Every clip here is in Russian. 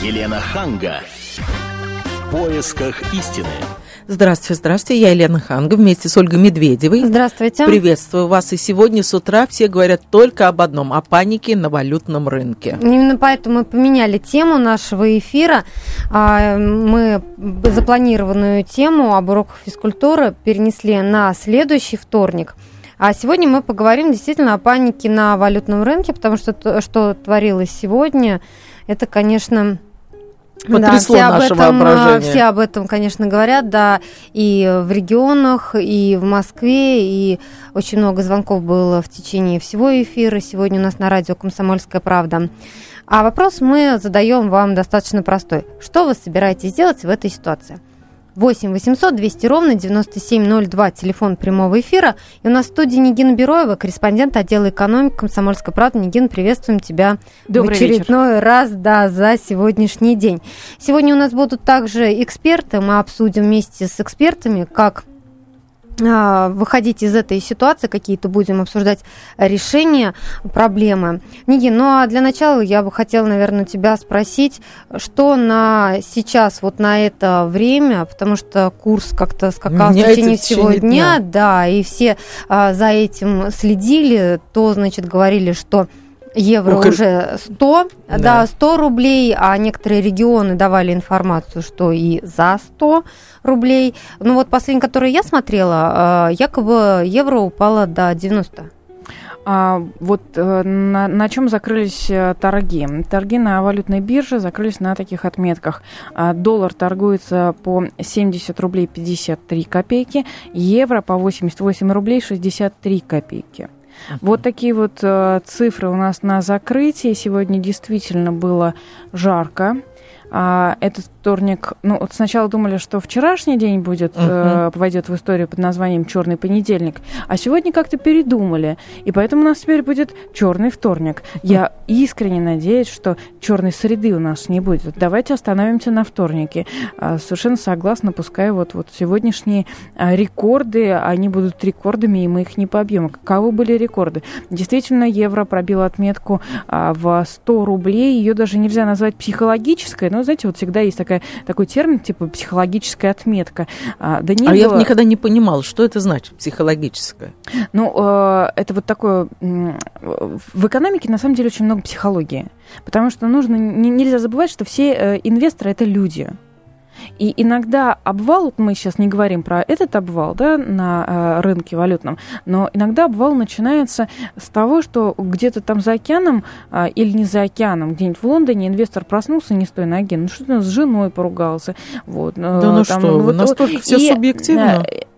Елена Ханга. В поисках истины. Здравствуйте, здравствуйте. Я Елена Ханга вместе с Ольгой Медведевой. Здравствуйте. Приветствую вас. И сегодня с утра все говорят только об одном, о панике на валютном рынке. Именно поэтому мы поменяли тему нашего эфира. А, мы запланированную тему об уроках физкультуры перенесли на следующий вторник. А сегодня мы поговорим действительно о панике на валютном рынке, потому что то, что творилось сегодня, это, конечно, Потрясло да, все наше об этом, воображение. Все об этом, конечно, говорят, да, и в регионах, и в Москве, и очень много звонков было в течение всего эфира. Сегодня у нас на радио «Комсомольская правда». А вопрос мы задаем вам достаточно простой. Что вы собираетесь делать в этой ситуации? 8 800 200 ровно 9702, телефон прямого эфира. И у нас в студии Нигина Бероева, корреспондент отдела экономики Комсомольской правды. Нигин, приветствуем тебя Добрый в очередной раз да, за сегодняшний день. Сегодня у нас будут также эксперты. Мы обсудим вместе с экспертами, как выходить из этой ситуации, какие-то будем обсуждать решения проблемы. Нигин, ну а для начала я бы хотела, наверное, тебя спросить, что на сейчас, вот на это время, потому что курс как-то скакал Меняется в течение в всего течение дня, дня. да, и все а, за этим следили, то, значит, говорили, что евро и- уже 100, да. Да. 100 рублей, а некоторые регионы давали информацию, что и за 100 рублей. Ну вот последний, который я смотрела, э, якобы евро упало до 90. А, вот э, на, на чем закрылись э, торги? Торги на валютной бирже закрылись на таких отметках. А, доллар торгуется по 70 рублей 53 копейки, евро по 88 рублей 63 копейки. Вот такие вот э, цифры у нас на закрытии. Сегодня действительно было жарко. А, этот вторник, ну, вот сначала думали, что вчерашний день будет, э, войдет в историю под названием Черный понедельник, а сегодня как-то передумали. И поэтому у нас теперь будет черный вторник. Я искренне надеюсь, что черной среды у нас не будет. Давайте остановимся на вторнике. А, совершенно согласна, пускай вот, вот сегодняшние а, рекорды, они будут рекордами, и мы их не побьем. Каковы были рекорды? Действительно, евро пробил отметку а, в 100 рублей. Ее даже нельзя назвать психологической, но, знаете, вот всегда есть такая, такой термин, типа психологическая отметка. А, да не а я было- никогда не понимал, что это значит, психологическое. ну, э, это вот такое... В экономике, на самом деле, очень много психологии. Потому что нужно... не- Нельзя забывать, что все э, инвесторы — это люди. И иногда обвал, вот мы сейчас не говорим про этот обвал да, на э, рынке валютном, но иногда обвал начинается с того, что где-то там за океаном а, или не за океаном, где-нибудь в Лондоне инвестор проснулся не с той ноги, ну что-то с женой поругался. Вот, Да ну что вы, настолько всё субъективно. э, н-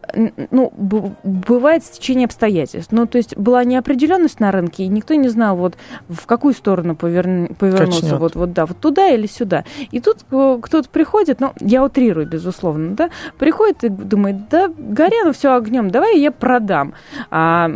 ну, б- бывает стечение обстоятельств. Ну, то есть была неопределенность на рынке, и никто не знал, вот в какую сторону поверн- повернуться. Качнет. Вот, вот, да, вот туда или сюда. И тут э, кто-то приходит, ну, я утрирую, безусловно, да, приходит и думает, да, горя, все огнем, давай я продам. А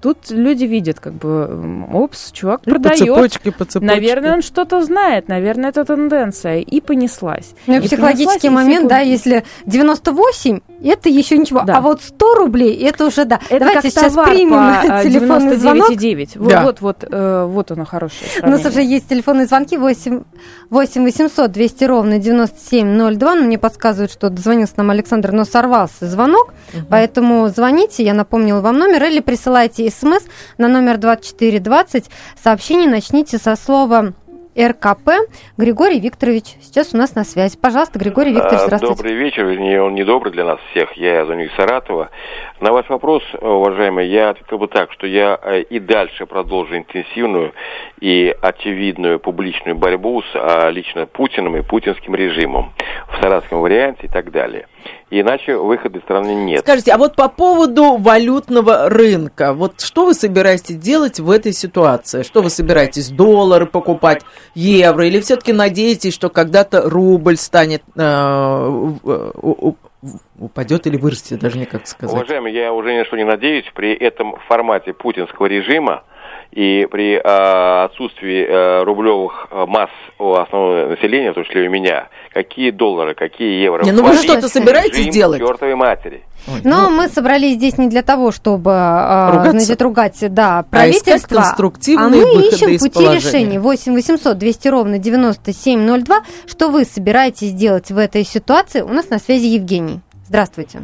тут люди видят, как бы, опс, чувак И по продает. цепочке, по цепочке. Наверное, он что-то знает, наверное, это тенденция. И понеслась. Ну, и И психологический понеслась, и момент, все да, если 98, это еще ничего, Да. а вот 100 рублей, это уже да. Это Давайте как сейчас товар примем по, а, телефонный звонок. 99,9. Вот, Да. вот, вот, э, вот оно хорошее У нас сравнение. уже есть телефонные звонки 8, 8 800 200 ровно 9702. Но мне подсказывают, что дозвонился нам Александр, но сорвался звонок. Поэтому звоните, я напомнила вам номер, или присылайте смс на номер 2420. Сообщение начните со слова РКП. Григорий Викторович сейчас у нас на связи. Пожалуйста, Григорий Викторович, А, здравствуйте. Добрый вечер, вернее, он не добрый для нас всех, я звоню из Саратова. На ваш вопрос, уважаемый, я ответил бы так, что я э, и дальше продолжу интенсивную и очевидную публичную борьбу с а, лично Путиным и путинским режимом в саратском варианте и так далее. Иначе выхода из страны нет. Скажите, а вот по поводу валютного рынка, вот что вы собираетесь делать в этой ситуации? Что вы собираетесь, доллары покупать, евро, или все-таки надеетесь, что когда-то рубль станет, э, у- упадет или вырастет, даже не как сказать? Уважаемый, я уже ни на что не надеюсь. При этом формате путинского режима И при э, отсутствии э, рублевых э, масс у основного населения, в том числе у меня, какие доллары, какие евро? Не, ну вы что-то собираетесь делать? чертовой матери. Ой, Но ну, мы собрались здесь не для того, чтобы ругаться. значит, ругать да, правительство, а, а мы ищем пути решения. 8 800 200 ровно 9702. Что вы собираетесь делать в этой ситуации? У нас на связи Евгений. Здравствуйте.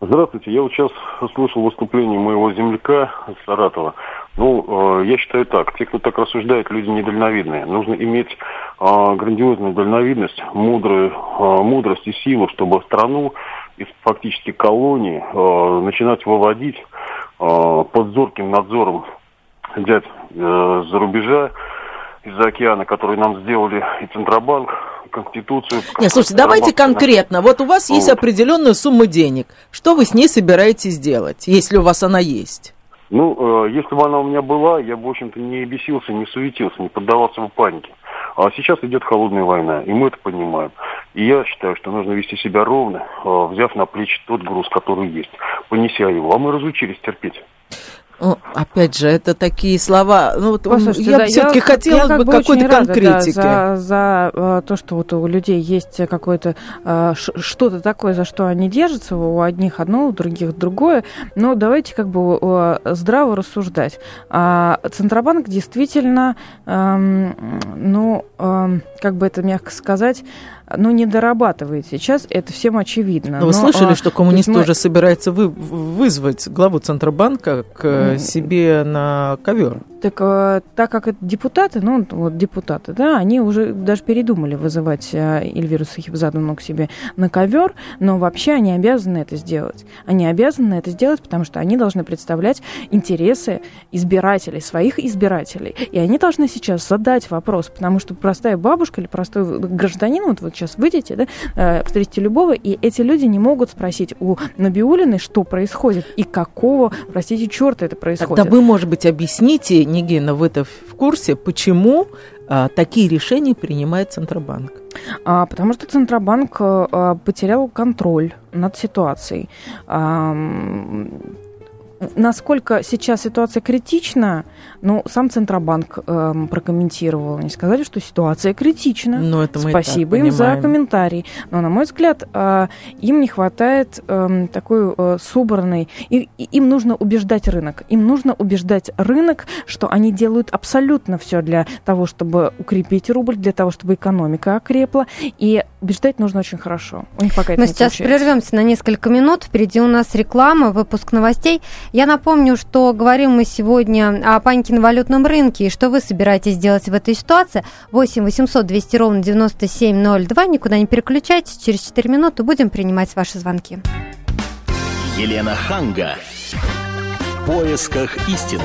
Здравствуйте. Я вот сейчас слушал выступление моего земляка из Саратова. Ну, э, я считаю так. Те, кто так рассуждает, люди недальновидные. Нужно иметь э, грандиозную дальновидность, мудрую, э, мудрость и силу, чтобы страну из фактически колонии начинать выводить под зорким надзором взять за рубежа из-за океана, который нам сделали и Центробанк, и Конституцию. Нет, слушайте, давайте конкретно. Вот у вас вот. есть определенная сумма денег. Что вы с ней собираетесь делать, если у вас она есть? Ну, э, если бы она у меня была, я бы, в общем-то, не бесился, не суетился, не поддавался бы панике. А сейчас идет холодная война, и мы это понимаем. И я считаю, что нужно вести себя ровно, э, взяв на плечи тот груз, который есть, понеся его. А мы разучились терпеть. Ну, опять же, это такие слова. Ну, вот Послушайте, я да, все-таки хотела я бы какой-то конкретики. Да, за, за uh, то, что вот у людей есть какое-то uh, что-то такое, за что они держатся, у одних одно, у других другое. Но давайте как бы uh, здраво рассуждать. А Центробанк действительно, um, ну, um, как бы это мягко сказать, ну, не дорабатывает сейчас, это всем очевидно. Но, вы слышали, а, что коммунист мы... тоже собирается вы, вызвать главу Центробанка к mm. себе на ковер? Так, э, так как это депутаты, ну, вот депутаты, да, они уже даже передумали вызывать э, Эльвиру Сахибзадовну к себе на ковер, но вообще они обязаны это сделать. Они обязаны это сделать, потому что они должны представлять интересы избирателей, своих избирателей. И они должны сейчас задать вопрос, потому что простая бабушка или простой гражданин, вот вы сейчас выйдете, да, э, встретите любого, и эти люди не могут спросить у Набиулиной, что происходит и какого, простите, черта это происходит. Тогда вы, может быть, объясните Нигина, вы-то в курсе, почему а, такие решения принимает Центробанк? А, потому что Центробанк а, потерял контроль над ситуацией. А, насколько сейчас ситуация критична, ну, сам Центробанк э, прокомментировал. Они сказали, что ситуация критична. Но это мы Спасибо им за комментарий. Но, на мой взгляд, э, им не хватает э, такой э, собранной... И, и, им нужно убеждать рынок. Им нужно убеждать рынок, что они делают абсолютно все для того, чтобы укрепить рубль, для того, чтобы экономика окрепла. И убеждать нужно очень хорошо. У них пока Мы сейчас получается. прервемся на несколько минут. Впереди у нас реклама, выпуск новостей. Я напомню, что говорим мы сегодня о панике на валютном рынке и что вы собираетесь делать в этой ситуации. 8 800 200 ровно 9702. Никуда не переключайтесь. Через 4 минуты будем принимать ваши звонки. Елена Ханга. В поисках истины.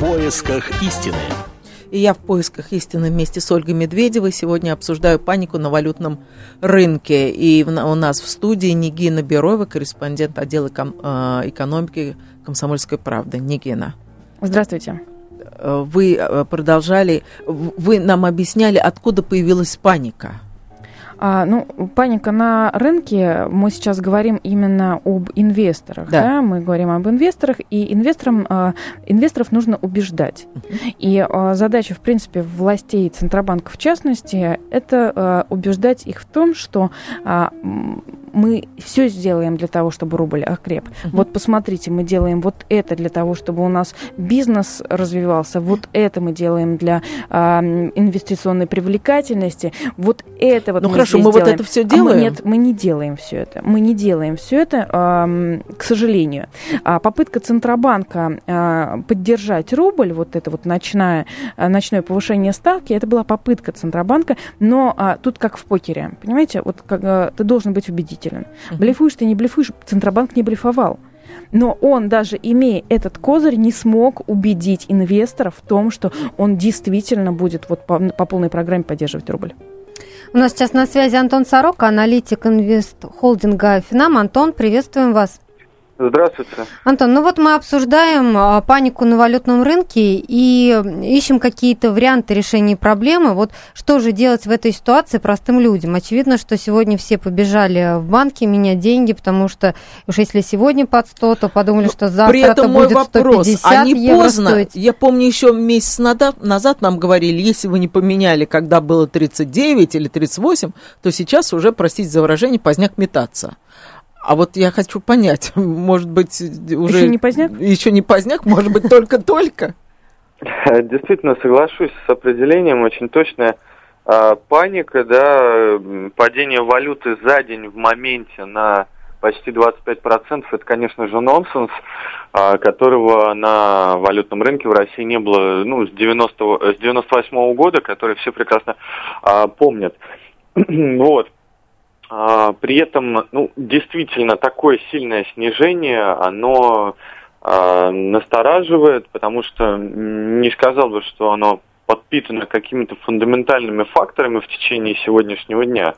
поисках истины. И я в поисках истины вместе с Ольгой Медведевой сегодня обсуждаю панику на валютном рынке. И у нас в студии Нигина Берова, корреспондент отдела э, экономики «Комсомольской правды». Нигина. Здравствуйте. Э, вы э, продолжали, вы нам объясняли, откуда появилась паника. А, ну, паника на рынке, мы сейчас говорим именно об инвесторах, да, да? мы говорим об инвесторах, и инвесторам, а, инвесторов нужно убеждать. И а, задача, в принципе, властей Центробанка в частности, это а, убеждать их в том, что а, мы все сделаем для того, чтобы рубль окреп. Uh-huh. Вот посмотрите, мы делаем вот это для того, чтобы у нас бизнес развивался, вот это мы делаем для а, инвестиционной привлекательности, вот это вот ну, мы хорошо, мы делаем. вот это все делаем? А мы, нет, мы не делаем все это. Мы не делаем все это, э, к сожалению. А попытка Центробанка э, поддержать рубль, вот это вот ночное, э, ночное повышение ставки, это была попытка Центробанка, но э, тут как в покере, понимаете, вот как, э, ты должен быть убедителен. Uh-huh. Блефуешь ты, не блефуешь, Центробанк не блефовал. Но он, даже имея этот козырь, не смог убедить инвесторов в том, что он действительно будет вот по, по полной программе поддерживать рубль. У нас сейчас на связи Антон Сорок, аналитик инвест холдинга Финам. Антон, приветствуем вас. Здравствуйте. Антон, ну вот мы обсуждаем а, панику на валютном рынке и ищем какие-то варианты решения проблемы. Вот что же делать в этой ситуации простым людям? Очевидно, что сегодня все побежали в банки менять деньги, потому что уж если сегодня под 100, то подумали, что завтра При этом мой будет вопрос, 150 а не евро поздно? стоить. Я помню, еще месяц назад, назад нам говорили, если вы не поменяли, когда было 39 или 38, то сейчас уже, простите за выражение, поздняк метаться. А вот я хочу понять, может быть, уже... Еще не поздняк? Еще не поздняк, может быть, только-только? Действительно, соглашусь с определением, очень точная а, паника, да, падение валюты за день в моменте на почти 25%, это, конечно же, нонсенс, а, которого на валютном рынке в России не было, ну, с 90 с 98 года, который все прекрасно а, помнят. вот. А, при этом, ну, действительно, такое сильное снижение, оно а, настораживает, потому что не сказал бы, что оно подпитано какими-то фундаментальными факторами в течение сегодняшнего дня.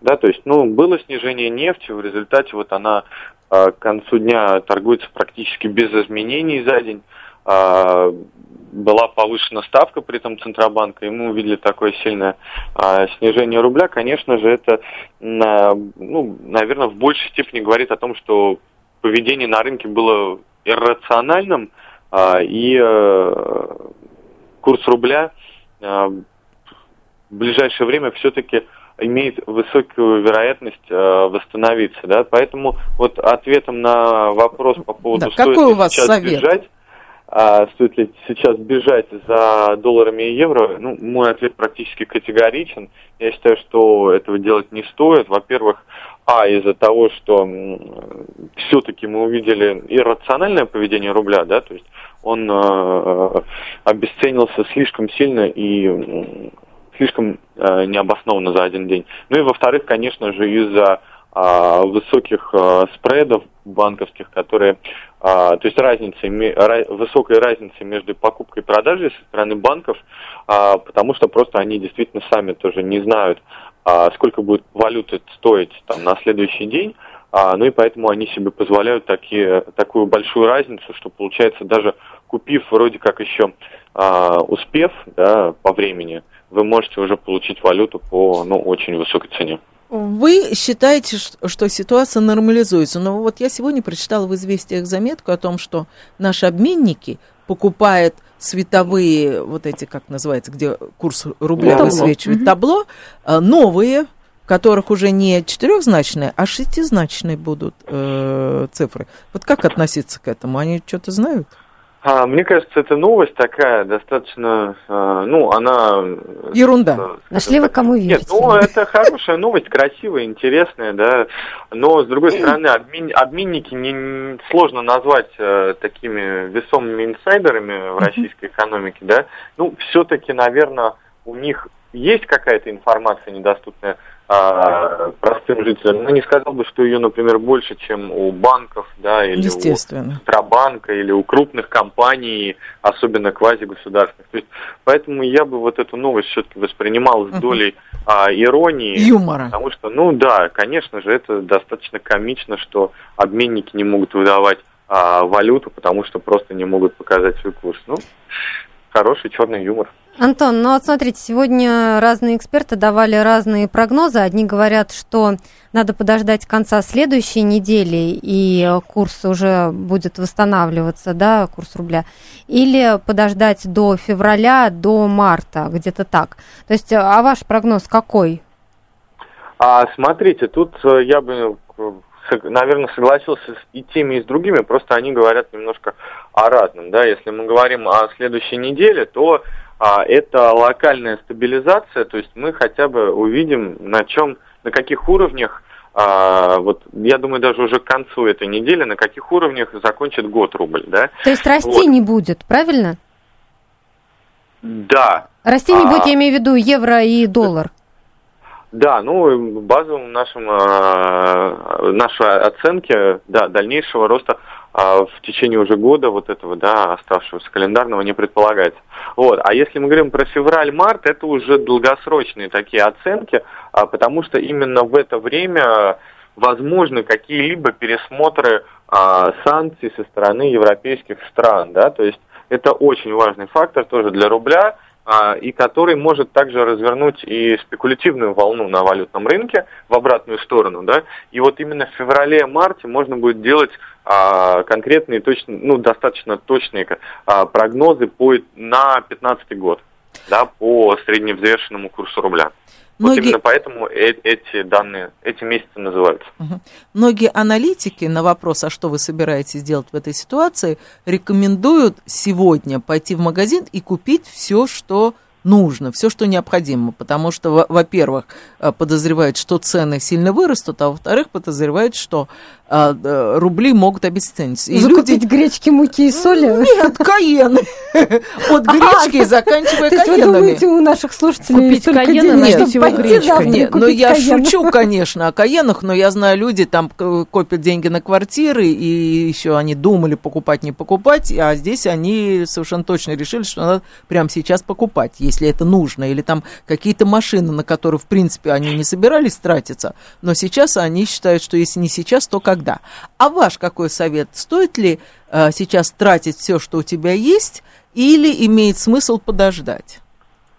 Да, то есть, ну, было снижение нефти, в результате вот она а, к концу дня торгуется практически без изменений за день. Была повышена ставка при этом Центробанка, и мы увидели такое сильное а, снижение рубля, конечно же, это, на, ну, наверное, в большей степени говорит о том, что поведение на рынке было иррациональным, а, и а, курс рубля а, в ближайшее время все-таки имеет высокую вероятность э, восстановиться, да, поэтому вот ответом на вопрос по поводу Да, стоит какой у вас сейчас совет? бежать, а, стоит ли сейчас бежать за долларами и евро, ну, мой ответ практически категоричен. Я считаю, что этого делать не стоит. Во-первых, а, из-за того, что все-таки мы увидели иррациональное поведение рубля, да, то есть он э, обесценился слишком сильно и слишком э, необоснованно за один день. Ну и во-вторых, конечно же, из-за высоких а, спредов банковских, которые, а, то есть разница, ме- ра- высокая разница между покупкой и продажей со стороны банков, а, потому что просто они действительно сами тоже не знают, а, сколько будет валюты стоить там на следующий день, а, ну и поэтому они себе позволяют такие, такую большую разницу, что получается даже купив вроде как еще а, успев да, по времени, вы можете уже получить валюту по ну, очень высокой цене. Вы считаете, что ситуация нормализуется, но вот я сегодня прочитала в «Известиях» заметку о том, что наши обменники покупают световые, вот эти, как называется, где курс рубля Табло. высвечивает табло, э, новые, в которых уже не четырехзначные, а шестизначные будут э, цифры. Вот как относиться к этому? Они что-то знают? А, мне кажется, эта новость такая достаточно, а, ну, она... Ерунда. э, скажем Нашли вы так, кому Нет, верить. ну, это хорошая новость, красивая, интересная, да, но, с другой стороны, обмен- обменники не, не- сложно назвать э, такими весомыми инсайдерами в российской экономике, да, ну, все-таки, наверное, у них есть какая-то информация недоступная а, простым жителям. Ну, не сказал бы, что ее, например, больше, чем у банков, да, или у. Центробанка или у крупных компаний, особенно квазигосударственных. То есть, поэтому я бы вот эту новость все-таки воспринимал с долей а, иронии. Юмора. Потому что, ну да, конечно же, это достаточно комично, что обменники не могут выдавать а, валюту, потому что просто не могут показать свой курс. Ну, хороший черный юмор. Антон, ну вот смотрите, сегодня разные эксперты давали разные прогнозы. Одни говорят, что надо подождать конца следующей недели, и курс уже будет восстанавливаться, да, курс рубля. Или подождать до февраля, до марта, где-то так. То есть, а ваш прогноз какой? А смотрите, тут э, я бы, э, наверное, согласился и теми, и с другими, просто они говорят немножко о разном. Да? Если мы говорим о следующей неделе, то это локальная стабилизация, то есть мы хотя бы увидим, на чем, на каких уровнях, а, вот я думаю, даже уже к концу этой недели, на каких уровнях закончит год рубль, да? То есть расти Вот. не будет, правильно? Да, Расти не А. будет, я имею в виду евро и доллар. Да, ну, базовым нашим, э, нашей оценки, да, дальнейшего роста а, в течение уже года вот этого, да, оставшегося календарного не предполагается. Вот. А если мы говорим про февраль-март, это уже долгосрочные такие оценки, а, потому что именно в это время возможны какие-либо пересмотры а, санкций со стороны европейских стран, да, то есть это очень важный фактор тоже для рубля, а, и который может также развернуть и спекулятивную волну на валютном рынке в обратную сторону, да, и вот именно в феврале-марте можно будет делать а, конкретные, точно, ну, достаточно точные а, прогнозы по, на 2015 год, да, по средневзвешенному курсу рубля. Многие... Вот именно поэтому э эти данные, эти месяцы называются. Угу. Многие аналитики на вопрос, а что вы собираетесь делать в этой ситуации, рекомендуют сегодня пойти в магазин и купить все, что нужно, все, что необходимо, потому что, во-первых, э, подозревают, что цены сильно вырастут, а во-вторых, подозревают, что рубли могут обесцениться. И Закупить люди... гречки, муки и соли? Нет, каены. От гречки и заканчивая каенами. То есть вы думаете, у наших слушателей Купить каены, гречкой? Нет, ну я шучу, конечно, о каенах, но я знаю, люди там копят деньги на квартиры, и еще они думали покупать, не покупать, а здесь они совершенно точно решили, что надо прямо сейчас покупать, если это нужно, или там какие-то машины, на которые, в принципе, они не собирались тратиться, но сейчас они считают, что если не сейчас, то когда тогда. А ваш какой совет? Стоит ли э, сейчас тратить все, что у тебя есть, или имеет смысл подождать?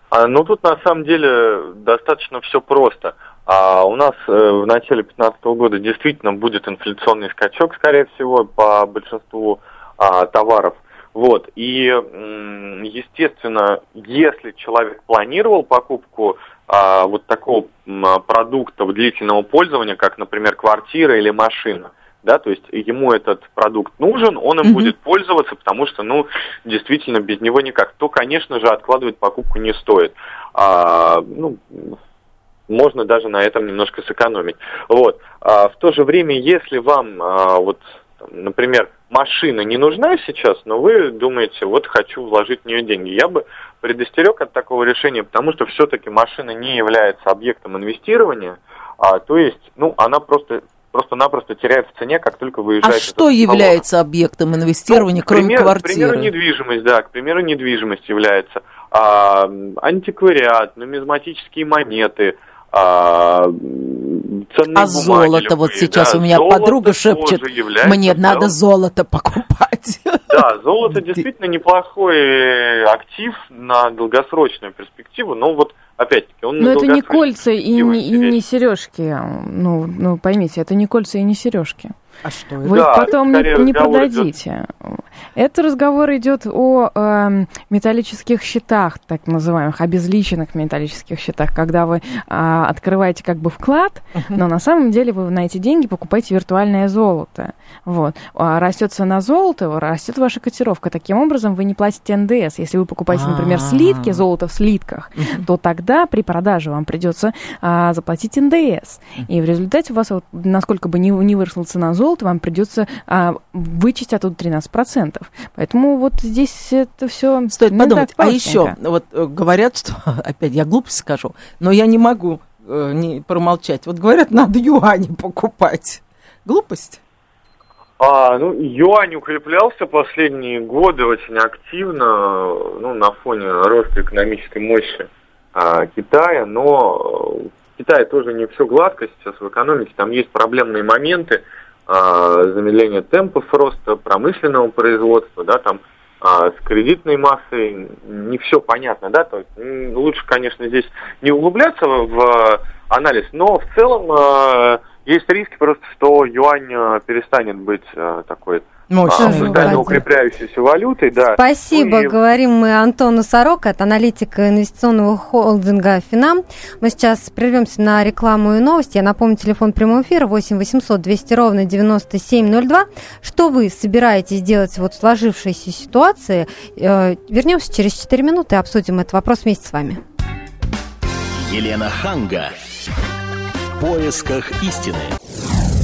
А, ну, тут на самом деле достаточно все просто. А у нас э, в начале 2015 года действительно будет инфляционный скачок, скорее всего, по большинству а, товаров. Вот. И, естественно, если человек планировал покупку вот такого а, продукта длительного пользования, как, например, квартира или машина, да, то есть ему этот продукт нужен, он им mm-hmm. будет пользоваться, потому что, ну, действительно, без него никак. То, конечно же, откладывать покупку не стоит. А, ну, можно даже на этом немножко сэкономить. Вот. А, в то же время, если вам, а, вот, например, машина не нужна сейчас, но вы думаете, вот хочу вложить в нее деньги, я бы предостерег от такого решения, потому что все-таки машина не является объектом инвестирования, а, то есть, ну, она просто просто-напросто теряет в цене, как только выезжает. А что является объектом инвестирования, ну, кроме пример, квартиры? К примеру, недвижимость, да, к примеру, недвижимость является. А, антиквариат, нумизматические монеты, а, ценные а золото, вот сейчас да, у меня подруга шепчет, мне надо золото покупать. Да, золото действительно неплохой актив на долгосрочную перспективу, но вот опять-таки, он... Но это не кольца и не, и не сережки. Ну, ну, поймите, это не кольца и не сережки. А что это? Вы да, потом не, не продадите. Идет... Это разговор идет о э, металлических счетах, так называемых, обезличенных металлических счетах, когда вы э, открываете как бы вклад, uh-huh. но на самом деле вы на эти деньги покупаете виртуальное золото. Вот. А растет цена золота, растет ваша котировка. Таким образом, вы не платите НДС. Если вы покупаете, например, слитки, золото в слитках, то тогда при продаже вам придется а, заплатить НДС. И в результате у вас, вот, насколько бы не, не выросла цена золота, вам придется а, вычесть оттуда 13%. Поэтому вот здесь это все стоит подумать. А еще вот э, говорят, что опять я глупость скажу, но я не могу э, не промолчать. Вот говорят, надо юани покупать. Глупость? А, ну, юань укреплялся последние годы очень активно, ну, на фоне роста экономической мощи Китая, но в Китае тоже не все гладко сейчас в экономике, там есть проблемные моменты, а, замедление темпов роста промышленного производства, да, там а, с кредитной массой не все понятно, да, то есть лучше, конечно, здесь не углубляться в анализ, но в целом а, есть риски просто, что юань э, перестанет быть э, такой Мощной, а, укрепляющейся валютой, да. Спасибо, и... говорим мы Антону Сорока, это аналитик инвестиционного холдинга Финам. Мы сейчас прервемся на рекламу и новости. Я напомню, телефон прямого эфира 8 800 200 ровно 9702. Что вы собираетесь делать вот в сложившейся ситуации? Э, вернемся через 4 минуты и обсудим этот вопрос вместе с вами. Елена Ханга поисках истины.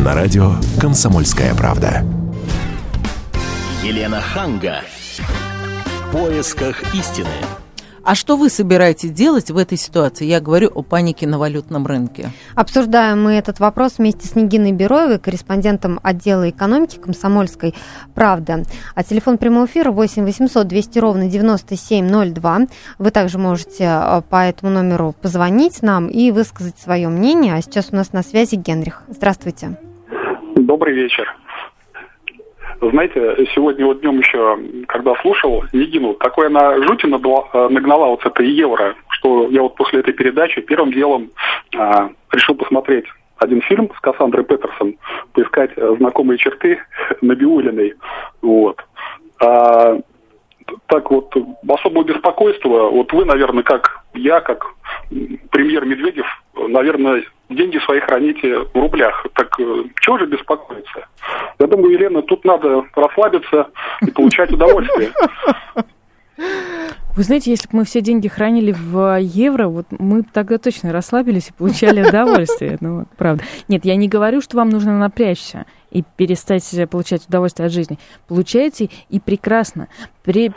на радио «Комсомольская правда». Елена Ханга. В поисках истины. А что вы собираетесь делать в этой ситуации? Я говорю о панике на валютном рынке. Обсуждаем мы этот вопрос вместе с Нигиной Бероевой, корреспондентом отдела экономики Комсомольской правды. А телефон прямого эфира 8 800 200 ровно 9702. Вы также можете э, по этому номеру позвонить нам и высказать свое мнение. А сейчас у нас на связи Генрих. Здравствуйте. Добрый вечер. Знаете, сегодня вот днем еще, когда слушал Нигину, такое на жути нагнала вот это евро, что я вот после этой передачи первым делом а, решил посмотреть один фильм с Кассандрой Петерсон, поискать знакомые черты Набиулиной. Вот. А, так вот, особого беспокойства, вот вы, наверное, как я, как премьер Медведев, наверное, деньги свои храните в рублях. Так э, чего же беспокоиться? Я думаю, Елена, тут надо расслабиться и получать удовольствие. Вы знаете, если бы мы все деньги хранили в евро, вот мы тогда точно расслабились и получали удовольствие. Ну, правда. Нет, я не говорю, что вам нужно напрячься и перестать получать удовольствие от жизни. Получаете и прекрасно.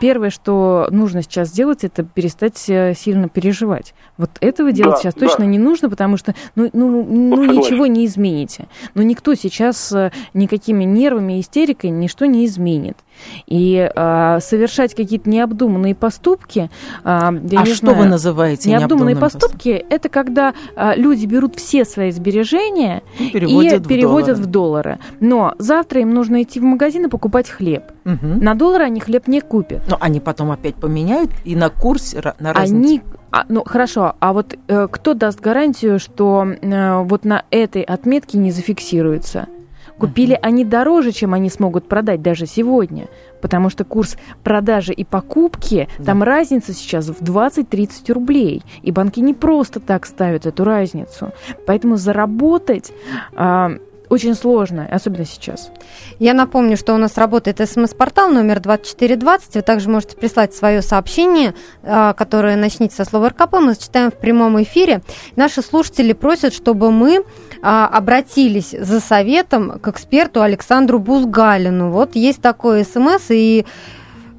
Первое, что нужно сейчас сделать, это перестать сильно переживать. Вот этого делать да, сейчас да. точно не нужно, потому что ну, ну, ну ничего не измените. Но никто сейчас э, никакими нервами и истерикой ничто не изменит. И а, совершать какие-то необдуманные поступки... А, я а не что знаю, вы называете необдуманные поступки? Это когда а, люди берут все свои сбережения и переводят, и в, переводят доллары. в доллары. Но завтра им нужно идти в магазин и покупать хлеб. Угу. На доллары они хлеб не купят. Но они потом опять поменяют и на курс, на разницу. Они а, ну хорошо, а вот э, кто даст гарантию, что э, вот на этой отметке не зафиксируется? Купили они дороже, чем они смогут продать даже сегодня, потому что курс продажи и покупки, да. там разница сейчас в 20-30 рублей. И банки не просто так ставят эту разницу. Поэтому заработать... Э, очень сложно, особенно сейчас. Я напомню, что у нас работает смс-портал номер 2420. Вы также можете прислать свое сообщение, а, которое начнется со слова РКП. Мы зачитаем в прямом эфире. Наши слушатели просят, чтобы мы а, обратились за советом к эксперту Александру Бузгалину. Вот есть такой смс, и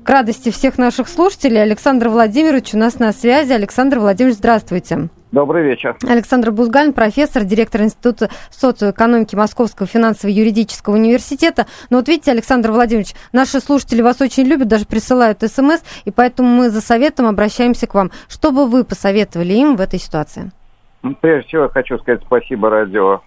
к радости всех наших слушателей Александр Владимирович у нас на связи. Александр Владимирович, здравствуйте. Добрый вечер. Александр Бузгалин, профессор, директор Института социоэкономики Московского финансово-юридического университета. Но вот видите, Александр Владимирович, наши слушатели вас очень любят, даже присылают смс, и поэтому мы за советом обращаемся к вам. Что бы вы посоветовали им в этой ситуации? Ну, прежде всего, хочу сказать спасибо радио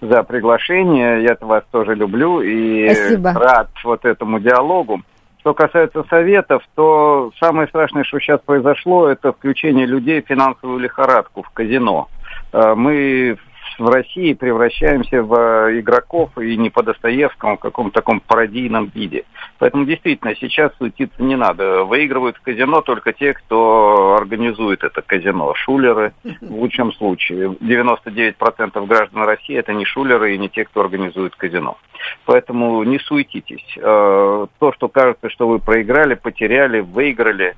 за приглашение. Я вас тоже люблю и Спасибо. рад вот этому диалогу. Что касается советов, то самое страшное, что сейчас произошло, это включение людей в финансовую лихорадку, в казино. Э, мы в России превращаемся в э, игроков и не по Достоевскому, а в каком-то таком пародийном виде. Поэтому действительно сейчас суетиться не надо. Выигрывают в казино только те, кто организует это казино. Шулеры в лучшем случае. 99% граждан России это не шулеры и не те, кто организует казино. Поэтому не суетитесь. Э, то, что кажется, что вы проиграли, потеряли, выиграли,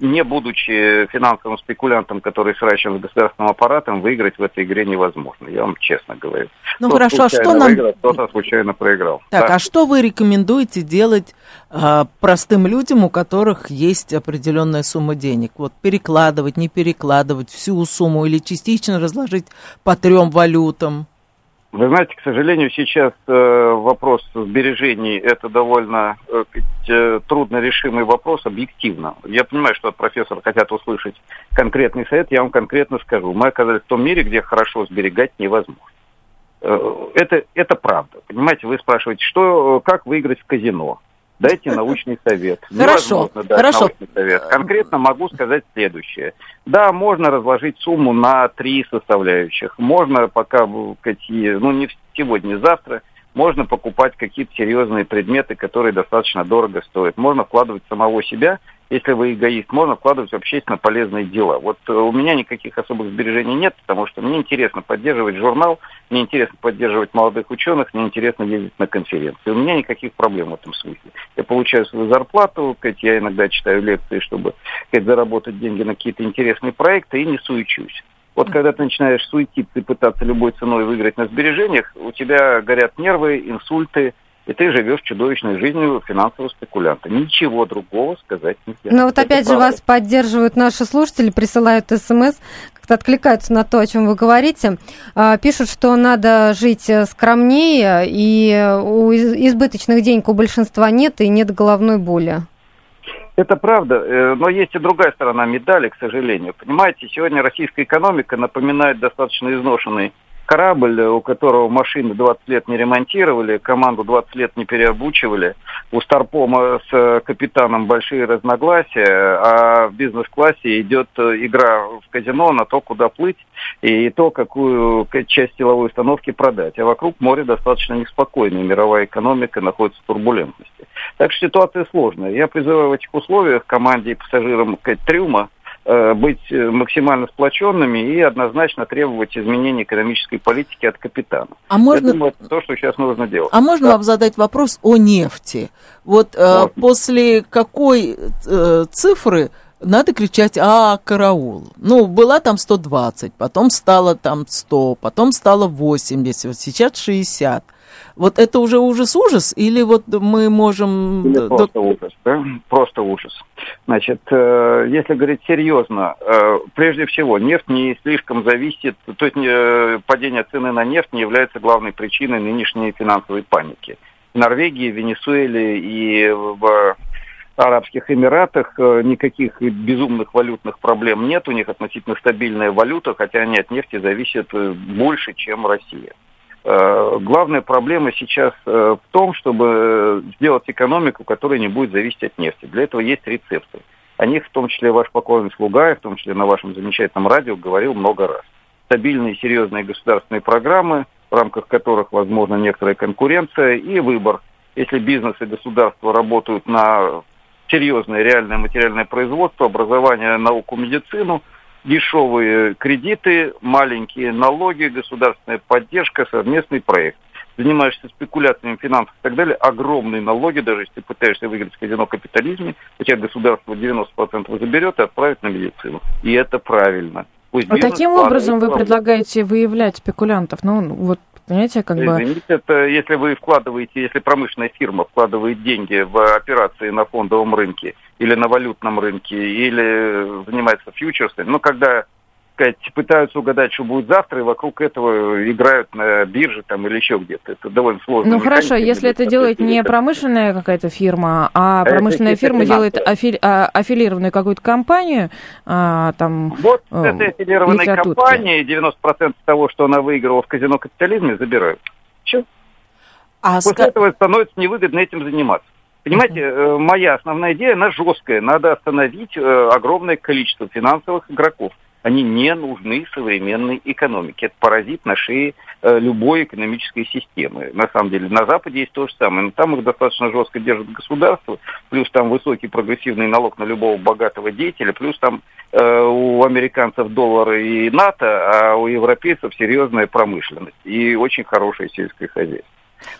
не будучи финансовым спекулянтом, который сращен с государственным аппаратом, выиграть в этой игре невозможно. Я вам честно говорю. Ну кто хорошо, а что нам... Выиграл, кто-то случайно проиграл. Так, да. а что вы рекомендуете делать а, простым людям, у которых есть определенная сумма денег? Вот перекладывать, не перекладывать всю сумму или частично разложить по трем валютам? Вы знаете, к сожалению, сейчас э, вопрос сбережений это довольно э, э, трудно решимый вопрос объективно. Я понимаю, что от профессора хотят услышать конкретный совет, я вам конкретно скажу. Мы оказались в том мире, где хорошо сберегать невозможно. Это, это правда. Понимаете, вы спрашиваете, что, как выиграть в казино? Дайте научный совет. Хорошо, хорошо. Научный совет. Конкретно могу сказать следующее. Да, можно разложить сумму на три составляющих. Можно пока какие, ну не сегодня, завтра, можно покупать какие-то серьезные предметы, которые достаточно дорого стоят. Можно вкладывать самого себя если вы эгоист, можно вкладывать в общественно полезные дела. Вот э, у меня никаких особых сбережений нет, потому что мне интересно поддерживать журнал, мне интересно поддерживать молодых ученых, мне интересно ездить на конференции. У меня никаких проблем в этом смысле. Я получаю свою зарплату, я иногда читаю лекции, чтобы заработать деньги на какие-то интересные проекты и не суечусь. Вот когда ты начинаешь суетиться и пытаться любой ценой выиграть на сбережениях, у тебя горят нервы, инсульты, и ты живешь чудовищной жизнью финансового спекулянта. Ничего другого сказать нельзя. Но вот опять Это же правда. вас поддерживают наши слушатели, присылают смс, как-то откликаются на то, о чем вы говорите. А, пишут, что надо жить э, скромнее, и у избыточных денег у большинства нет, и нет головной боли. Это правда, э, но есть и другая сторона медали, к сожалению. Понимаете, сегодня российская экономика напоминает достаточно изношенный корабль, у которого машины 20 лет не ремонтировали, команду 20 лет не переобучивали. У Старпома с капитаном большие разногласия, а в бизнес-классе идет игра в казино на то, куда плыть и то, какую часть силовой установки продать. А вокруг море достаточно неспокойное, мировая экономика находится в турбулентности. Так что ситуация сложная. Я призываю в этих условиях команде и пассажирам трюма Э, быть э, максимально сплоченными и однозначно требовать изменения экономической политики от капитана. А можно... Я думаю, это то, что сейчас нужно делать. А можно да. вам задать вопрос о нефти? Вот э, после какой э, цифры надо кричать «А, караул!» Ну, была там 120, потом стало там 100, потом стало 80, вот сейчас 60. Вот это уже ужас-ужас, или вот мы можем... Или просто ужас, да? Просто ужас. Значит, э, если говорить серьезно, э, прежде всего, нефть не слишком зависит, то есть э, падение цены на нефть не является главной причиной нынешней финансовой паники. В Норвегии, Венесуэле и в Арабских Эмиратах никаких безумных валютных проблем нет, у них относительно стабильная валюта, хотя они от нефти зависят больше, чем Россия. Э, главная проблема сейчас э, в том, чтобы сделать экономику, которая не будет зависеть от нефти. Для этого есть рецепты. О них в том числе ваш покойный слуга, в том числе на вашем замечательном радио говорил много раз. Стабильные серьезные государственные программы, в рамках которых возможна некоторая конкуренция и выбор. Если бизнес и государство работают на серьезное реальное материальное производство, образование, науку, медицину – дешевые кредиты, маленькие налоги, государственная поддержка, совместный проект. Занимаешься спекуляциями финансов и так далее, огромные налоги, даже если ты пытаешься выиграть в казино капитализме, у тебя государство 90% заберет и отправит на медицину. И это правильно. Пусть а каким образом вы предлагаете выявлять спекулянтов? Ну, вот Понимаете, как бы... Извините, это если вы вкладываете, если промышленная фирма вкладывает деньги в операции на фондовом рынке или на валютном рынке, или занимается фьючерсами, ну, когда сказать, пытаются угадать, что будет завтра, и вокруг этого играют на бирже там или еще где-то. Это довольно сложно. Ну хорошо, если это делает не промышленная какая-то фирма, а, промышленная это фирма делает афили... А, аффилированную какую-то компанию, а, там... Вот с этой аффилированной компании 90% того, что она выиграла в казино капитализме, забирают. Все. А После ска... этого становится невыгодно этим заниматься. Понимаете, uh-huh. моя основная идея, она жесткая. Надо остановить э, огромное количество финансовых игроков они не нужны современной экономике. Это паразит на шее э, любой экономической системы. На самом деле, на Западе есть то же самое. Но там их достаточно жестко держит государство, плюс там высокий прогрессивный налог на любого богатого деятеля, плюс там э, у американцев доллары и НАТО, а у европейцев серьезная промышленность и очень хорошее сельское хозяйство.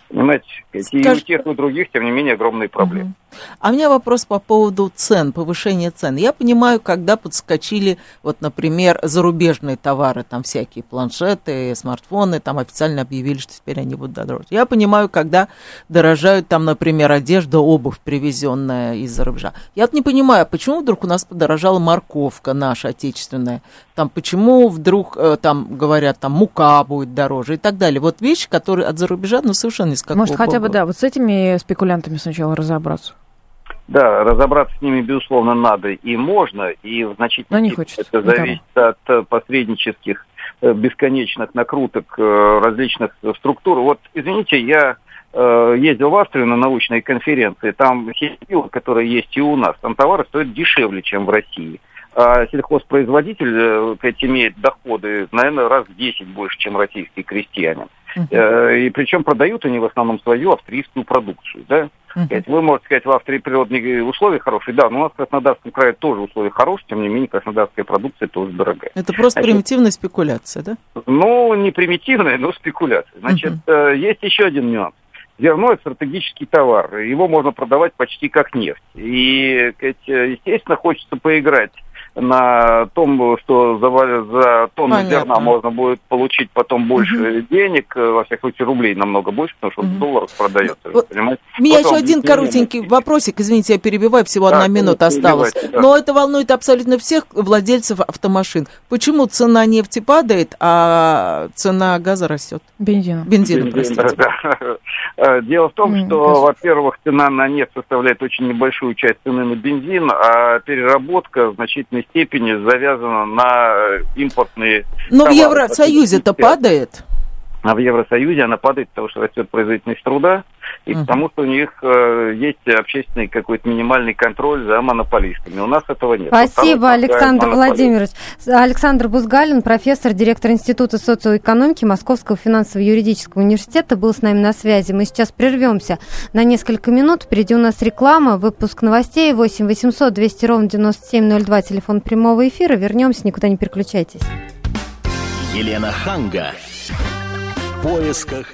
Понимаете, Скаж... и у тех, и у других, тем не менее, огромные проблемы. А у меня вопрос по поводу цен, повышения цен. Я понимаю, когда подскочили, вот, например, зарубежные товары, там всякие планшеты, смартфоны, там официально объявили, что теперь они будут дороже. Я понимаю, когда дорожают там, например, одежда, обувь, привезенная из-за рубежа. Я вот не понимаю, почему вдруг у нас подорожала морковка наша отечественная, там почему вдруг э, там говорят, там мука будет дороже и так далее. Вот вещи, которые от зарубежа, ну, совершенно из какого Может, хотя бы, да, вот с этими спекулянтами сначала разобраться. Да, разобраться с ними, безусловно, надо и можно, и в значительной не хочется. это зависит от э, посреднических э, бесконечных накруток э, различных структур. Вот, извините, я ездил в Австрию на научные конференции, там химия, которая есть и у нас, там товары стоят дешевле, чем в России. А сельхозпроизводитель имеет доходы, наверное, раз в 10 больше, чем российский крестьянин. Uh-huh. И причем продают они в основном свою австрийскую продукцию, да. Uh-huh. Вы можете сказать, в Австрии природные условия хорошие, да, но у нас в Краснодарском крае тоже условия хорошие, тем не менее краснодарская продукция тоже дорогая. Это просто Значит, примитивная спекуляция, да? Ну, не примитивная, но спекуляция. Значит, uh-huh. есть еще один нюанс. Зерно – это стратегический товар, его можно продавать почти как нефть. И, естественно, хочется поиграть на том, что за, за тонну Понятно. зерна можно будет получить потом больше угу. денег, э, во всяком случае рублей намного больше, потому что угу. в долларах продается. Вот. Понимаете? У меня потом, еще один коротенький вопросик, извините, я перебиваю, всего да, одна минута осталась. Да. Но это волнует абсолютно всех владельцев автомашин. Почему цена нефти падает, а цена газа растет? Бензина. Бензина, Бензин, простите. Да, да. Э, дело в том, mm, что, во-первых, цена на нефть составляет очень небольшую часть цены на бензин, а переработка значительной степени завязана на э, импортные Но товары. в Евросоюзе-то падает? А в Евросоюзе она падает, потому что растет производительность труда, и потому что у них э, есть общественный какой-то минимальный контроль за монополистами. У нас этого нет. Спасибо, вот Александр Владимирович. Александр Бузгалин, профессор, директор Института социоэкономики Московского финансово-юридического университета, был с нами на связи. Мы сейчас прервемся на несколько минут. Впереди у нас реклама, выпуск новостей 8 800 200 ровно 9702, телефон прямого эфира. Вернемся, никуда не переключайтесь. Елена Ханга. В поисках.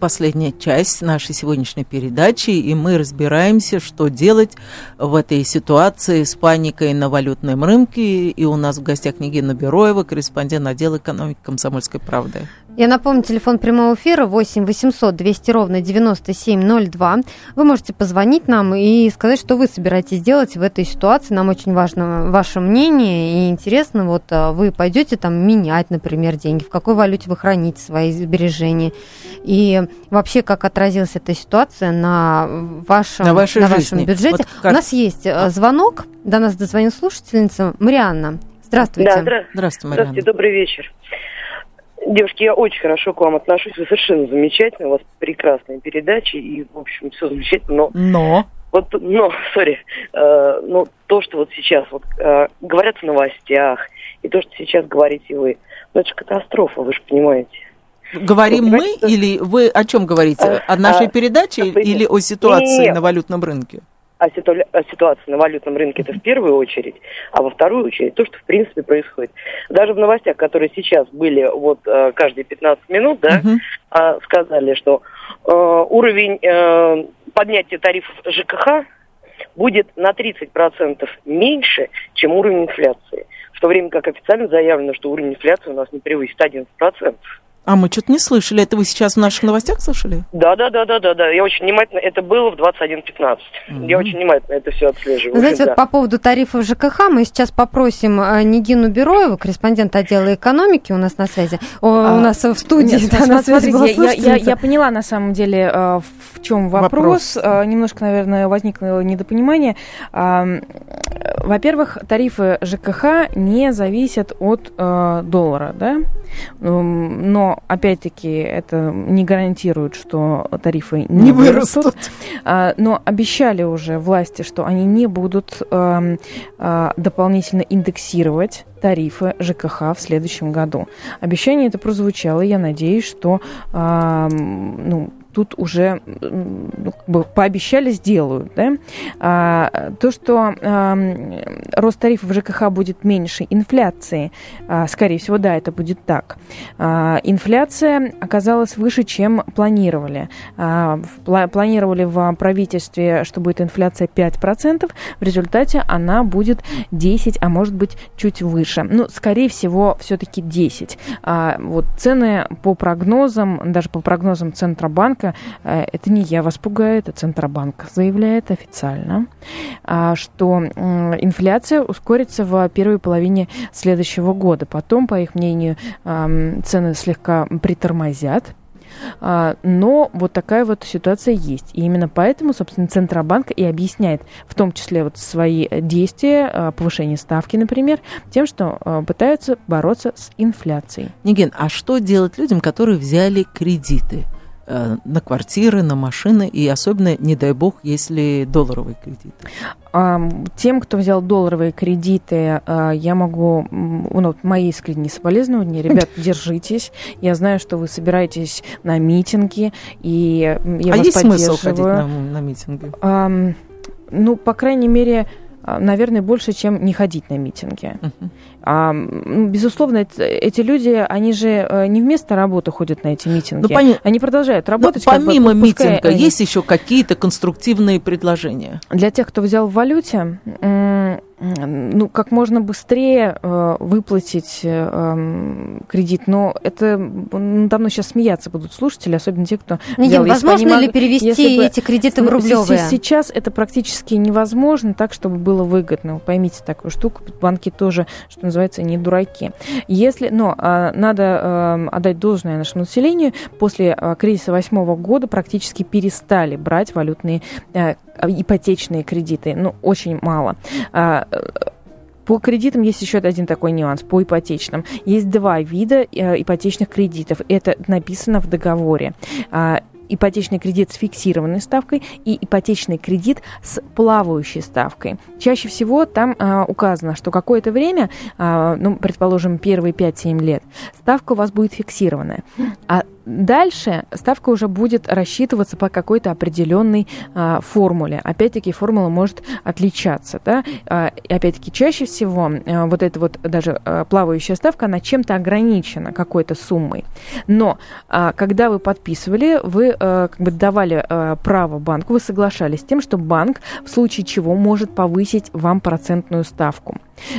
последняя часть нашей сегодняшней передачи, и мы разбираемся, что делать в этой ситуации с паникой на валютном рынке. И у нас в гостях Княгина Бероева, корреспондент отдела экономики «Комсомольской правды». Я напомню, телефон прямого эфира 8 800 200 ровно 9702. Вы можете позвонить нам и сказать, что вы собираетесь делать в этой ситуации. Нам очень важно ваше мнение и интересно, вот а, вы пойдете там менять, например, деньги, в какой валюте вы храните свои сбережения. И вообще, как отразилась эта ситуация на вашем, на, вашей на вашем бюджете. Вот как... У нас есть э, звонок, до нас дозвонил слушательница Марианна. Здравствуйте. Да, здра... Здравствуйте, Марианна. Здравствуйте, добрый вечер. Девушки, я очень хорошо к вам отношусь, вы совершенно замечательно, у вас прекрасные передачи, и, в общем, все замечательно, но... Но? Вот, но, сори, э, ну, то, что вот сейчас вот э, говорят в новостях, и то, что сейчас говорите вы, ну, это же катастрофа, вы же понимаете. Говорим мы что... или вы о чем говорите? О нашей а, передаче а, или о ситуации нет. на валютном рынке? О, ситу... о ситуации на валютном рынке это в первую очередь, а во вторую очередь то, что в принципе происходит. Даже в новостях, которые сейчас были вот э, каждые 15 минут, да, uh-huh. сказали, что э, уровень э, поднятия тарифов ЖКХ будет на 30% меньше, чем уровень инфляции. В то время как официально заявлено, что уровень инфляции у нас не превысит 11%. А мы что-то не слышали. Это вы сейчас в наших новостях слышали? Да, да, да, да, да, да. Я очень внимательно. Это было в 21.15. Mm-hmm. Я очень внимательно это все отслеживаю. Знаете, да. вот по поводу тарифов ЖКХ мы сейчас попросим э, Нигину Бероеву, корреспондент отдела экономики у нас на связи. а, у нас в студии. Нет, да, на связи я, я, я поняла на самом деле, э, в чем вопрос. вопрос. Э, немножко, наверное, возникло недопонимание. Во-первых, тарифы ЖКХ не зависят от доллара, да? Но опять-таки, это не гарантирует, что тарифы не, не вырастут. вырастут. А, но обещали уже власти, что они не будут а, а, дополнительно индексировать тарифы ЖКХ в следующем году. Обещание это прозвучало, я надеюсь, что ну, тут уже ну, как бы пообещали, сделают. Да? А, то, что а, рост тарифов ЖКХ будет меньше инфляции, а, скорее всего, да, это будет так. А, инфляция оказалась выше, чем планировали. А, в, планировали в правительстве, что будет инфляция 5%, в результате она будет 10, а может быть чуть выше. Ну, скорее всего, все-таки 10. А, вот цены по прогнозам, даже по прогнозам Центробанка, Центробанка, э, это не я вас пугаю, это Центробанк заявляет официально, а, что инфляция ускорится в первой половине следующего года. Потом, по их мнению, цены слегка притормозят, А, но вот такая вот ситуация есть. И именно поэтому, собственно, Центробанк и объясняет в том числе вот свои действия, а, повышение ставки, например, тем, что пытаются бороться с инфляцией. Нигин, а что делать людям, которые взяли кредиты? Э, на квартиры, на машины, и особенно, не дай бог, если долларовые кредиты? Тем, кто взял долларовые кредиты, а, я могу, ну, мои искренние соболезнования, ребят, держитесь. Я знаю, что вы собираетесь на митинги, и я а вас есть смысл ходить на, на митинги? Ну, по крайней мере, наверное, больше, чем не ходить на митинги. Uh-huh. А, ну, безусловно, эти люди, они же э, не вместо работы ходят на эти митинги. Ну, пони... Они продолжают работать. Но помимо как бы, митинга, они... есть еще какие-то конструктивные предложения? Для тех, кто взял в валюте, ну, как можно быстрее э, выплатить э, э, кредит. Но это ну, давно сейчас смеяться будут слушатели, особенно те, кто взял. Возможно ли перевести бы, эти кредиты в рублевые? Сейчас это практически невозможно так, чтобы было выгодно. Поймите такую штуку, банки тоже, что называется, не дураки. Если, но э, надо э, отдать должное нашему населению, после э, кризиса восьмого года практически перестали брать валютные э, ипотечные кредиты. Ну, очень мало. А, по кредитам есть еще один такой нюанс, по ипотечным. Есть два вида э, ипотечных кредитов. Это написано в договоре. А, ипотечный кредит с фиксированной ставкой и ипотечный кредит с плавающей ставкой. Чаще всего там а, указано, что какое-то время, а, ну, предположим, первые 5-7 лет, ставка у вас будет фиксированная. А Дальше ставка уже будет рассчитываться по какой-то определенной а, формуле. Опять-таки формула может отличаться. Да? А, опять-таки чаще всего а, вот эта вот даже а, плавающая ставка, она чем-то ограничена какой-то суммой. Но а, когда вы подписывали, вы а, как бы давали а, право банку, вы соглашались с тем, что банк в случае чего может повысить вам процентную ставку.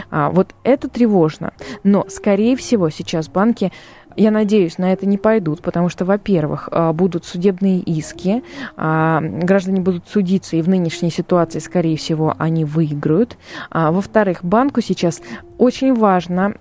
А, вот это тревожно. Но, скорее всего, сейчас банки я надеюсь, на это не пойдут, потому что, во-первых, а, будут судебные иски, а, граждане будут судиться, и в нынешней ситуации, скорее всего, они выиграют. А, во-вторых, банку сейчас очень важно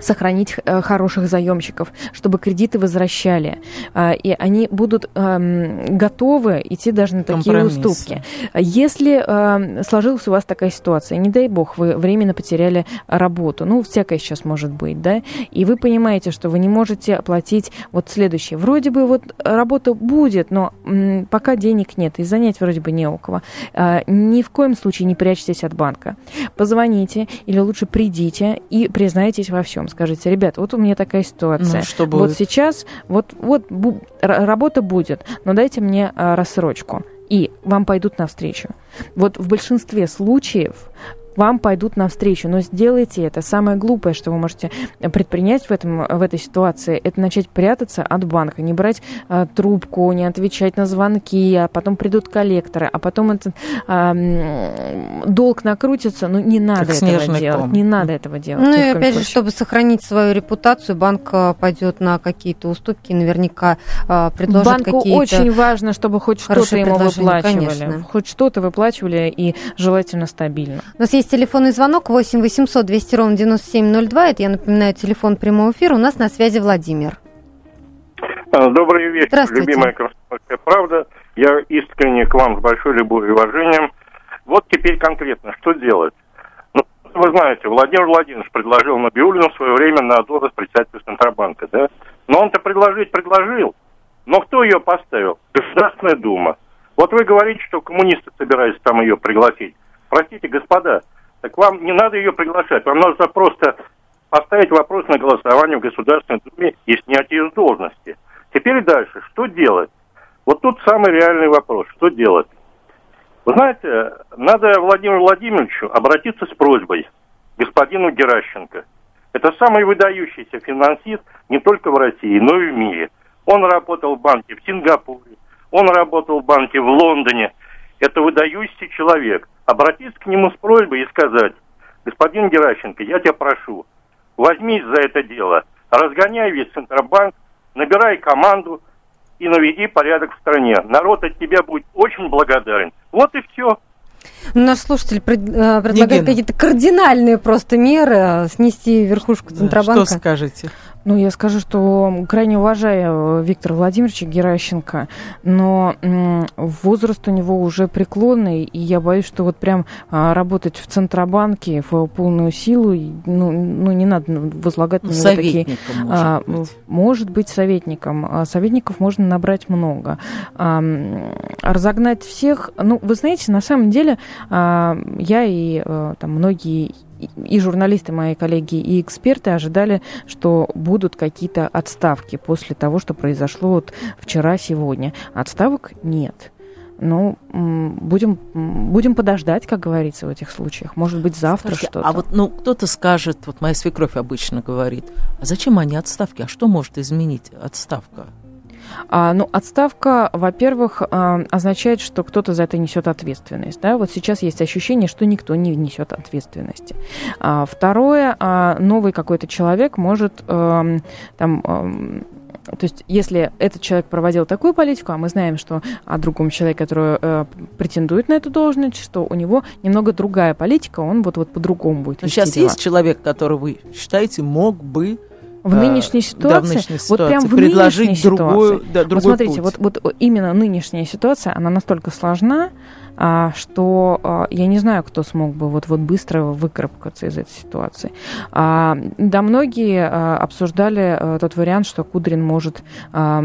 сохранить э, хороших заемщиков, чтобы кредиты возвращали. Э, и они будут э, готовы идти даже на такие уступки. Если э, сложилась у вас такая ситуация, не дай бог, вы временно потеряли работу, ну, всякое сейчас может быть, да, и вы понимаете, что вы не можете оплатить вот следующее. Вроде бы вот работа будет, но пока денег нет, и занять вроде бы не у кого. Э, ни в коем случае не прячьтесь от банка. Позвоните или лучше придите и признайтесь во всем. Скажите, ребят, вот у меня такая ситуация. Ну, что будет? Вот сейчас, вот, вот бу- работа будет, но дайте мне а, рассрочку и вам пойдут навстречу. Вот в большинстве случаев вам пойдут навстречу. Но сделайте это. Самое глупое, что вы можете предпринять в, этом, в этой ситуации, это начать прятаться от банка, не брать а, трубку, не отвечать на звонки, а потом придут коллекторы, а потом этот а, долг накрутится. Ну, не надо как этого делать. Ком. Не надо этого делать. Ну и опять же, чтобы сохранить свою репутацию, банк а, пойдет на какие-то уступки, наверняка а, предложит Банку какие-то очень важно, чтобы хоть что-то ему выплачивали. Конечно. Хоть что-то выплачивали и желательно стабильно. У нас есть есть телефонный звонок 8 800 200 ровно 9702. Это, я напоминаю, телефон прямого эфира. У нас на связи Владимир. А, добрый вечер, любимая комсомольская правда. Я искренне к вам с большой любовью и уважением. Вот теперь конкретно, что делать? Ну, вы знаете, Владимир Владимирович предложил Набиулину в свое время на должность председателя Центробанка, да? Но он-то предложить предложил. Но кто ее поставил? Государственная Дума. Вот вы говорите, что коммунисты собираются там ее пригласить. Простите, господа, так вам не надо ее приглашать. Вам нужно просто поставить вопрос на голосование в Государственной Думе и снять ее с должности. Теперь дальше. Что делать? Вот тут самый реальный вопрос. Что делать? Вы знаете, надо Владимиру Владимировичу обратиться с просьбой господину Геращенко. Это самый выдающийся финансист не только в России, но и в мире. Он работал в банке в Сингапуре, он работал в банке в Лондоне. Это выдающийся человек обратиться к нему с просьбой и сказать, господин Геращенко, я тебя прошу, возьмись за это дело, разгоняй весь Центробанк, набирай команду и наведи порядок в стране. Народ от тебя будет очень благодарен. Вот и все. Наш слушатель пред, э, предлагает какие-то кардинальные просто меры, э, снести верхушку Центробанка. Что скажете? Ну, я скажу, что крайне уважаю Виктора Владимировича Геращенко, но возраст у него уже преклонный, и я боюсь, что вот прям а, работать в Центробанке в полную силу, ну, ну не надо возлагать на него такие... Может, а, быть. может быть, советником. А советников можно набрать много. А, разогнать всех... Ну, вы знаете, на самом деле а, я и а, там многие и журналисты, мои коллеги, и эксперты ожидали, что будут какие-то отставки после того, что произошло вот вчера-сегодня. Отставок нет. Ну, будем, будем подождать, как говорится, в этих случаях. Может быть, завтра Слушайте, что-то. А вот, ну, кто-то скажет, вот моя свекровь обычно говорит, а зачем они отставки? А что может изменить отставка? А, ну, отставка, во-первых, а, означает, что кто-то за это несет ответственность. Да? Вот сейчас есть ощущение, что никто не несет ответственности. А, второе, а, новый какой-то человек может а, там а, то есть, если этот человек проводил такую политику, а мы знаем, что о другом человеке, который э, претендует на эту должность, что у него немного другая политика, он вот, вот по-другому будет Но сейчас дела. есть человек, который вы считаете мог бы в нынешней ситуации, да, в нынешней ситуации вот прям в предложить нынешней другую, ситуации. Да, другой вот смотрите, путь. Вот, вот именно нынешняя ситуация, она настолько сложна, а, что а, я не знаю, кто смог бы вот, вот быстро выкарабкаться из этой ситуации. А, да, многие а, обсуждали а, тот вариант, что Кудрин может а,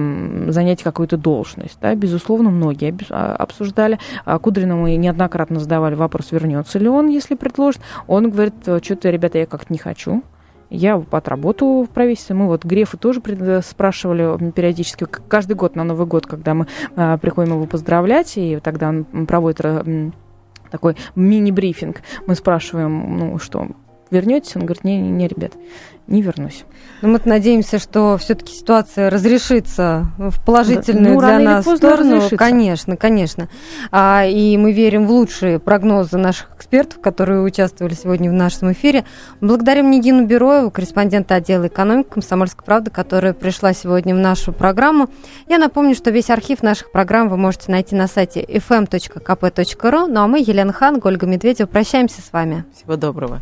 занять какую-то должность. Да? Безусловно, многие обсуждали. А, Кудрину мы неоднократно задавали вопрос, вернется ли он, если предложит. Он говорит, что-то, ребята, я как-то не хочу. Я отработаю в правительстве. Мы вот Грефа тоже спрашивали периодически, каждый год на Новый год, когда мы а, приходим его поздравлять, и тогда он проводит такой мини-брифинг. Мы спрашиваем, ну что, вернетесь? Он говорит, не, не, не, ребят, не вернусь. Но ну, мы надеемся, что все-таки ситуация разрешится в положительную ну, для нас сторону. Разрешится. Конечно, конечно. А, и мы верим в лучшие прогнозы наших экспертов, которые участвовали сегодня в нашем эфире. Благодарим Нигину Бероеву, корреспондента отдела экономики «Комсомольской правды», которая пришла сегодня в нашу программу. Я напомню, что весь архив наших программ вы можете найти на сайте fm.kp.ru. Ну а мы, Елена Хан, Ольга Медведева, прощаемся с вами. Всего доброго.